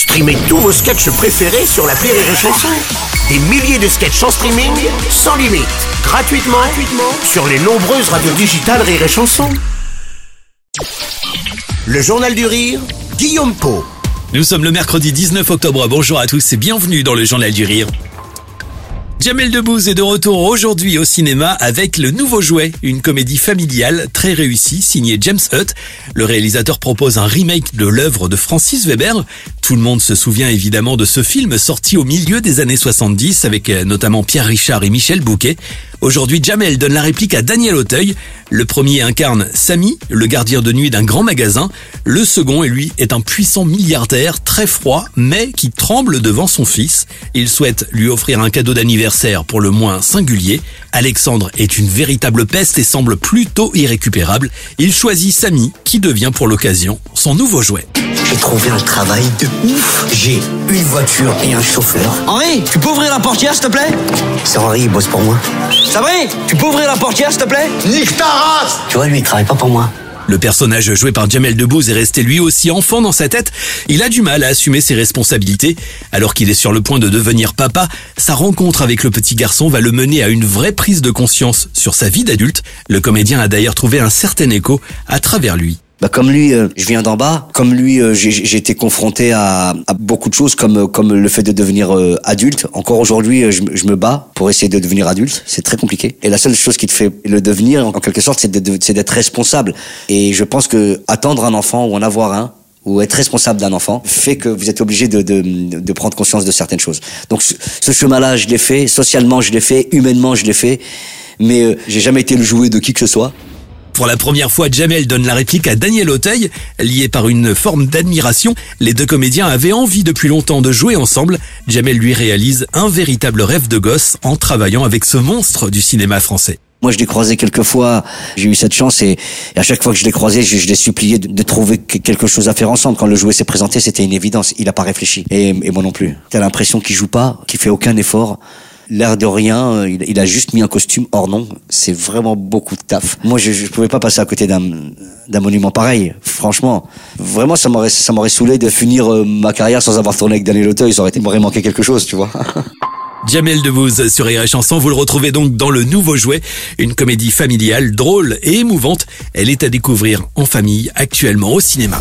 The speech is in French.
Streamez tous vos sketchs préférés sur la Rire et Chanson. Des milliers de sketchs en streaming, sans limite, gratuitement, gratuitement sur les nombreuses radios digitales Rire et Chanson. Le Journal du Rire, Guillaume Po. Nous sommes le mercredi 19 octobre. Bonjour à tous et bienvenue dans le Journal du Rire. Jamel Debbouze est de retour aujourd'hui au cinéma avec Le Nouveau Jouet, une comédie familiale très réussie signée James Hutt. Le réalisateur propose un remake de l'œuvre de Francis Weber. Tout le monde se souvient évidemment de ce film sorti au milieu des années 70 avec euh, notamment Pierre Richard et Michel Bouquet. Aujourd'hui, Jamel donne la réplique à Daniel Auteuil. Le premier incarne Samy, le gardien de nuit d'un grand magasin. Le second, lui, est un puissant milliardaire, très froid, mais qui tremble devant son fils. Il souhaite lui offrir un cadeau d'anniversaire pour le moins singulier. Alexandre est une véritable peste et semble plutôt irrécupérable. Il choisit Samy, qui devient pour l'occasion son nouveau jouet. J'ai trouvé travail de ouf. J'ai une voiture et un chauffeur. Henri, tu peux ouvrir la portière, s'il te plaît? C'est Henri, il bosse pour moi. Sabri, tu peux ouvrir la portière, s'il te plaît? Nique ta race Tu vois, lui, il travaille pas pour moi. Le personnage joué par Jamel Debbouze est resté lui aussi enfant dans sa tête. Il a du mal à assumer ses responsabilités. Alors qu'il est sur le point de devenir papa, sa rencontre avec le petit garçon va le mener à une vraie prise de conscience sur sa vie d'adulte. Le comédien a d'ailleurs trouvé un certain écho à travers lui. Bah comme lui, euh, je viens d'en bas. Comme lui, euh, j'ai été confronté à, à beaucoup de choses, comme euh, comme le fait de devenir euh, adulte. Encore aujourd'hui, euh, je, je me bats pour essayer de devenir adulte. C'est très compliqué. Et la seule chose qui te fait le devenir, en quelque sorte, c'est d'être responsable. Et je pense que attendre un enfant ou en avoir un ou être responsable d'un enfant fait que vous êtes obligé de, de, de prendre conscience de certaines choses. Donc ce, ce chemin-là, je l'ai fait. Socialement, je l'ai fait. Humainement, je l'ai fait. Mais euh, j'ai jamais été le jouet de qui que ce soit. Pour la première fois, Jamel donne la réplique à Daniel Auteuil. Liés par une forme d'admiration, les deux comédiens avaient envie depuis longtemps de jouer ensemble. Jamel lui réalise un véritable rêve de gosse en travaillant avec ce monstre du cinéma français. Moi, je l'ai croisé quelques fois. J'ai eu cette chance et, à chaque fois que je l'ai croisé, je, l'ai supplié de, trouver que- quelque chose à faire ensemble. Quand le jouet s'est présenté, c'était une évidence. Il a pas réfléchi et, et moi non plus. T'as l'impression qu'il joue pas, qu'il fait aucun effort. L'air de rien, euh, il, a juste mis un costume. Or non, c'est vraiment beaucoup de taf. Moi, je, je pouvais pas passer à côté d'un d'un monument pareil. Franchement, vraiment, ça m'aurait ça m'aurait saoulé de finir euh, ma carrière sans avoir tourné avec Daniel Auteuil. Ça aurait été, m'aurait manqué quelque chose, tu vois. Jamel Debbouze sur Rire et Chanson, vous le retrouvez donc dans Le Nouveau Jouet, une comédie familiale drôle et émouvante. Elle est à découvrir en famille actuellement au cinéma.